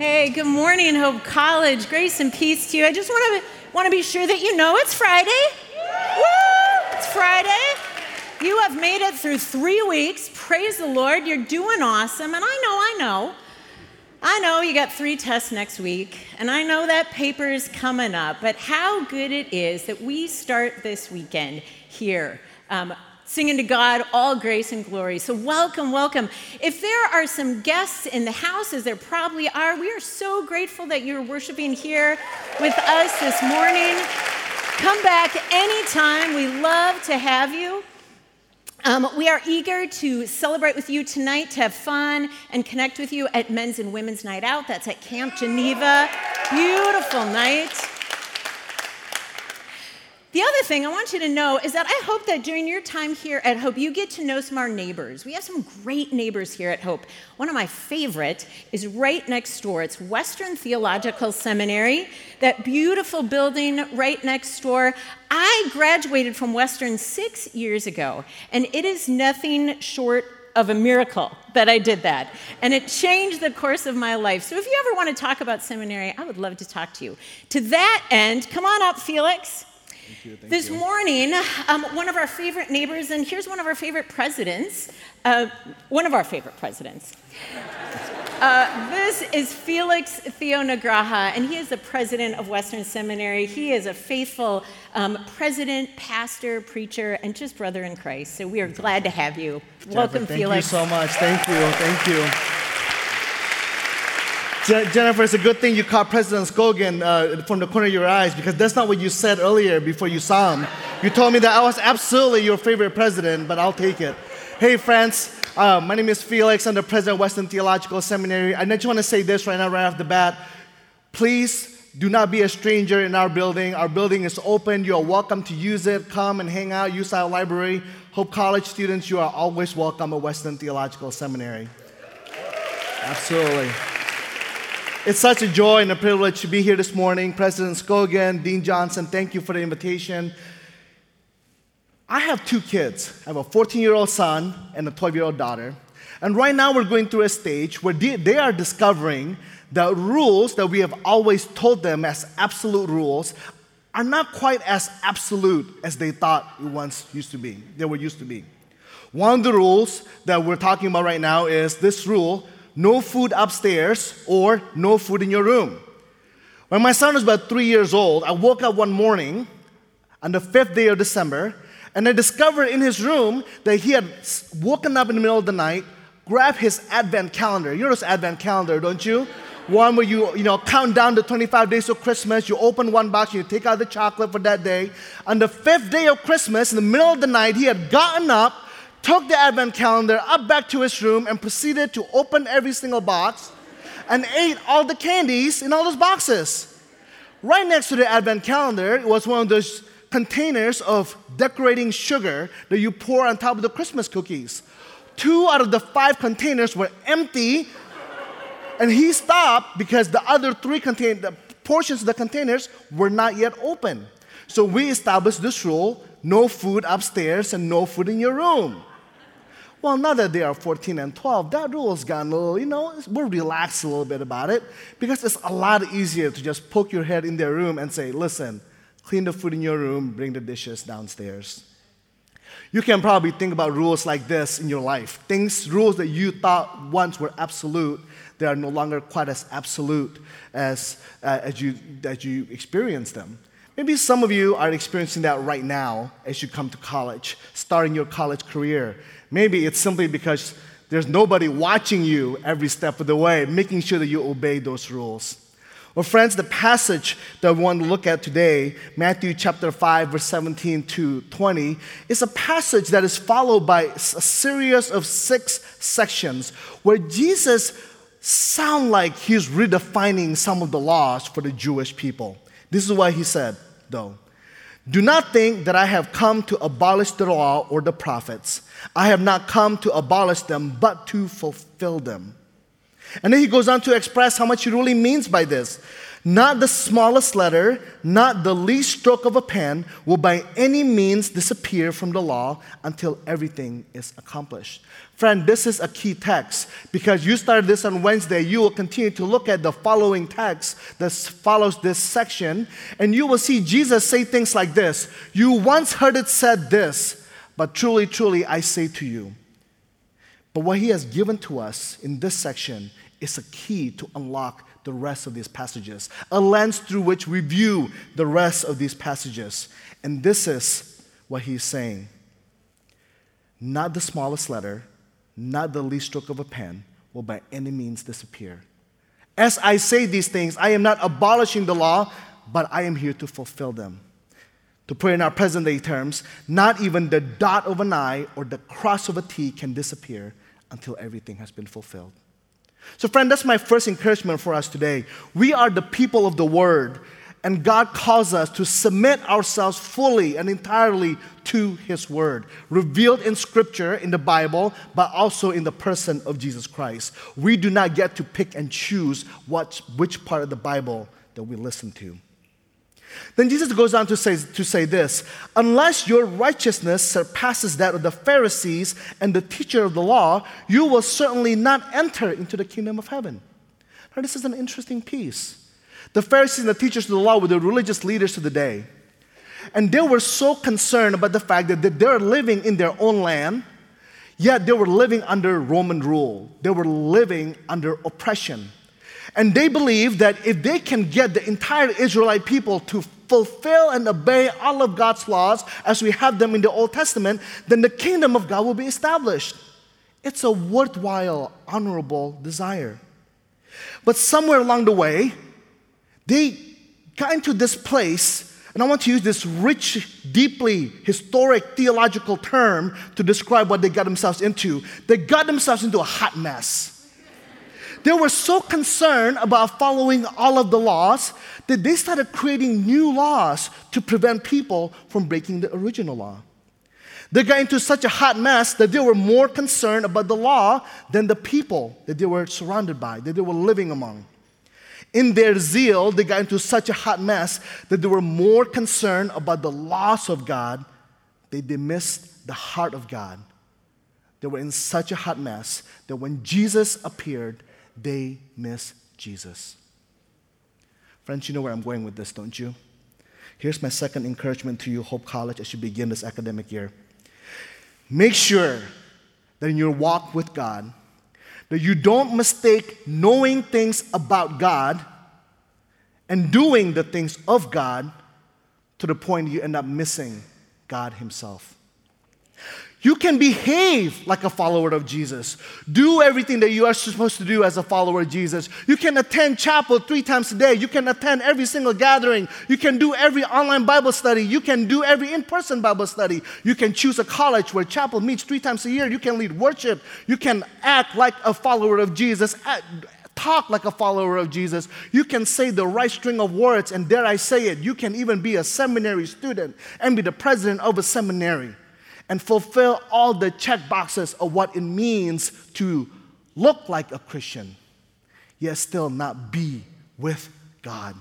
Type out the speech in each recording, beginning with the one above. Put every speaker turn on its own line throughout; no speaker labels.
Hey, good morning, Hope College. Grace and peace to you. I just want to want to be sure that you know it's Friday. Woo! It's Friday. You have made it through three weeks. Praise the Lord. You're doing awesome. And I know, I know, I know you got three tests next week, and I know that paper is coming up, but how good it is that we start this weekend here. Um, singing to God all grace and glory. So, welcome, welcome. If there are some guests in the house, as there probably are, we are so grateful that you're worshiping here with us this morning. Come back anytime. We love to have you. Um, we are eager to celebrate with you tonight, to have fun and connect with you at Men's and Women's Night Out. That's at Camp Geneva. Beautiful night. The other thing I want you to know is that I hope that during your time here at Hope, you get to know some of our neighbors. We have some great neighbors here at Hope. One of my favorite is right next door. It's Western Theological Seminary, that beautiful building right next door. I graduated from Western six years ago, and it is nothing short of a miracle that I did that. And it changed the course of my life. So if you ever want to talk about seminary, I would love to talk to you. To that end, come on up, Felix. You, this you. morning, um, one of our favorite neighbors, and here's one of our favorite presidents, uh, one of our favorite presidents. Uh, this is Felix Theonugraha, and he is the president of Western Seminary. He is a faithful um, president, pastor, preacher, and just brother in Christ. So we are glad to have you.
Jennifer,
Welcome,
thank
Felix.
Thank you so much. Thank you. Thank you. Jennifer, it's a good thing you caught President Scogin uh, from the corner of your eyes because that's not what you said earlier before you saw him. You told me that I was absolutely your favorite president, but I'll take it. Hey, friends, uh, my name is Felix. I'm the president of Western Theological Seminary. I just want to say this right now, right off the bat. Please do not be a stranger in our building. Our building is open. You are welcome to use it. Come and hang out, use our library. Hope College students, you are always welcome at Western Theological Seminary. Absolutely. It's such a joy and a privilege to be here this morning. President Scogin, Dean Johnson, thank you for the invitation. I have two kids. I have a 14 year old son and a 12 year old daughter. And right now we're going through a stage where they are discovering that rules that we have always told them as absolute rules are not quite as absolute as they thought it once used to be. They were used to be. One of the rules that we're talking about right now is this rule no food upstairs or no food in your room. When my son was about three years old, I woke up one morning on the fifth day of December and I discovered in his room that he had woken up in the middle of the night, grabbed his advent calendar. You know this advent calendar, don't you? One where you, you know, count down the 25 days of Christmas, you open one box, you take out the chocolate for that day. On the fifth day of Christmas, in the middle of the night, he had gotten up, took the advent calendar up back to his room and proceeded to open every single box and ate all the candies in all those boxes. Right next to the advent calendar was one of those containers of decorating sugar that you pour on top of the Christmas cookies. Two out of the five containers were empty, and he stopped because the other three contain- the portions of the containers were not yet open. So we established this rule no food upstairs and no food in your room. Well, now that they are 14 and 12, that rule's gotten a little, you know, we're relaxed a little bit about it because it's a lot easier to just poke your head in their room and say, listen, clean the food in your room, bring the dishes downstairs. You can probably think about rules like this in your life. Things, rules that you thought once were absolute, they are no longer quite as absolute as, uh, as, you, as you experience them. Maybe some of you are experiencing that right now as you come to college, starting your college career. Maybe it's simply because there's nobody watching you every step of the way, making sure that you obey those rules. Well, friends, the passage that we want to look at today, Matthew chapter 5, verse 17 to 20, is a passage that is followed by a series of six sections where Jesus sound like he's redefining some of the laws for the Jewish people. This is what he said, though. Do not think that I have come to abolish the law or the prophets. I have not come to abolish them, but to fulfill them. And then he goes on to express how much he really means by this. Not the smallest letter, not the least stroke of a pen will by any means disappear from the law until everything is accomplished. Friend, this is a key text because you started this on Wednesday. You will continue to look at the following text that follows this section, and you will see Jesus say things like this You once heard it said this, but truly, truly, I say to you. But what he has given to us in this section is a key to unlock the rest of these passages, a lens through which we view the rest of these passages. And this is what he's saying not the smallest letter, not the least stroke of a pen will by any means disappear. As I say these things, I am not abolishing the law, but I am here to fulfill them. To put in our present day terms, not even the dot of an I or the cross of a T can disappear until everything has been fulfilled. So, friend, that's my first encouragement for us today. We are the people of the Word, and God calls us to submit ourselves fully and entirely to His Word, revealed in Scripture, in the Bible, but also in the person of Jesus Christ. We do not get to pick and choose what, which part of the Bible that we listen to. Then Jesus goes on to say, to say this Unless your righteousness surpasses that of the Pharisees and the teacher of the law, you will certainly not enter into the kingdom of heaven. Now, this is an interesting piece. The Pharisees and the teachers of the law were the religious leaders of the day. And they were so concerned about the fact that they're living in their own land, yet they were living under Roman rule, they were living under oppression. And they believe that if they can get the entire Israelite people to fulfill and obey all of God's laws as we have them in the Old Testament, then the kingdom of God will be established. It's a worthwhile, honorable desire. But somewhere along the way, they got into this place, and I want to use this rich, deeply historic theological term to describe what they got themselves into. They got themselves into a hot mess. They were so concerned about following all of the laws that they started creating new laws to prevent people from breaking the original law. They got into such a hot mess that they were more concerned about the law than the people that they were surrounded by, that they were living among. In their zeal, they got into such a hot mess that they were more concerned about the laws of God that they missed the heart of God. They were in such a hot mess that when Jesus appeared, they miss Jesus. Friends, you know where I'm going with this, don't you? Here's my second encouragement to you, Hope College, as you begin this academic year. Make sure that in your walk with God, that you don't mistake knowing things about God and doing the things of God to the point you end up missing God Himself. You can behave like a follower of Jesus. Do everything that you are supposed to do as a follower of Jesus. You can attend chapel three times a day. You can attend every single gathering. You can do every online Bible study. You can do every in person Bible study. You can choose a college where chapel meets three times a year. You can lead worship. You can act like a follower of Jesus. talk like a follower of Jesus. You can say the right string of words, and dare I say it, you can even be a seminary student and be the president of a seminary and fulfill all the check boxes of what it means to look like a Christian, yet still not be with God.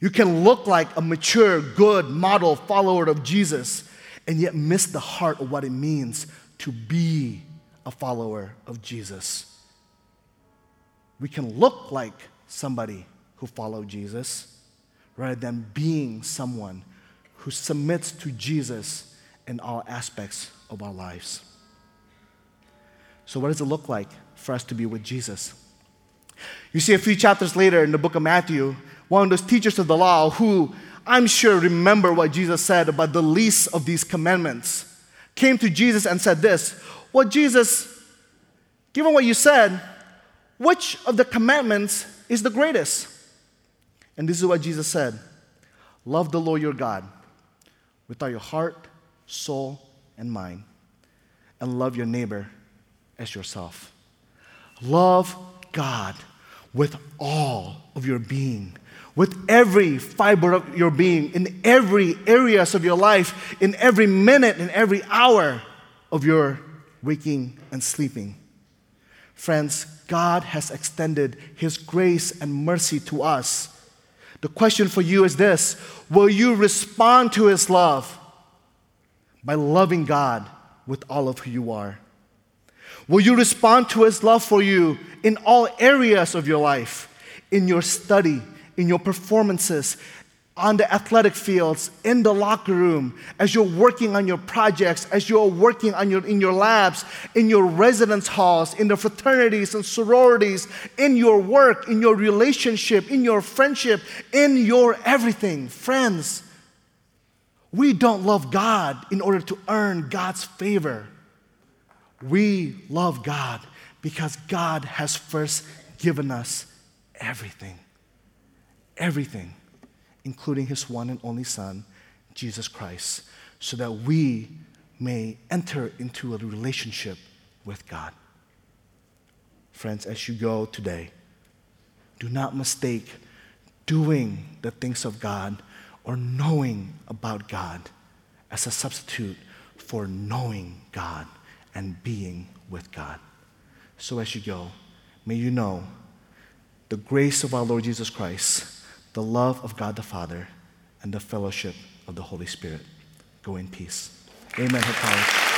You can look like a mature, good model follower of Jesus and yet miss the heart of what it means to be a follower of Jesus. We can look like somebody who followed Jesus rather than being someone who submits to Jesus in all aspects of our lives. So, what does it look like for us to be with Jesus? You see, a few chapters later in the book of Matthew, one of those teachers of the law who I'm sure remember what Jesus said about the least of these commandments came to Jesus and said this Well, Jesus, given what you said, which of the commandments is the greatest? And this is what Jesus said Love the Lord your God with all your heart, soul, and mind, and love your neighbor as yourself. Love God with all of your being, with every fiber of your being, in every areas of your life, in every minute, in every hour of your waking and sleeping. Friends, God has extended His grace and mercy to us. The question for you is this Will you respond to His love by loving God with all of who you are? Will you respond to His love for you in all areas of your life? In your study, in your performances, on the athletic fields, in the locker room, as you're working on your projects, as you're working on your, in your labs, in your residence halls, in the fraternities and sororities, in your work, in your relationship, in your friendship, in your everything. Friends, we don't love God in order to earn God's favor. We love God because God has first given us everything. Everything, including His one and only Son, Jesus Christ, so that we may enter into a relationship with God. Friends, as you go today, do not mistake doing the things of God or knowing about God as a substitute for knowing God and being with God. So as you go, may you know the grace of our Lord Jesus Christ, the love of God the Father, and the fellowship of the Holy Spirit. Go in peace. Amen.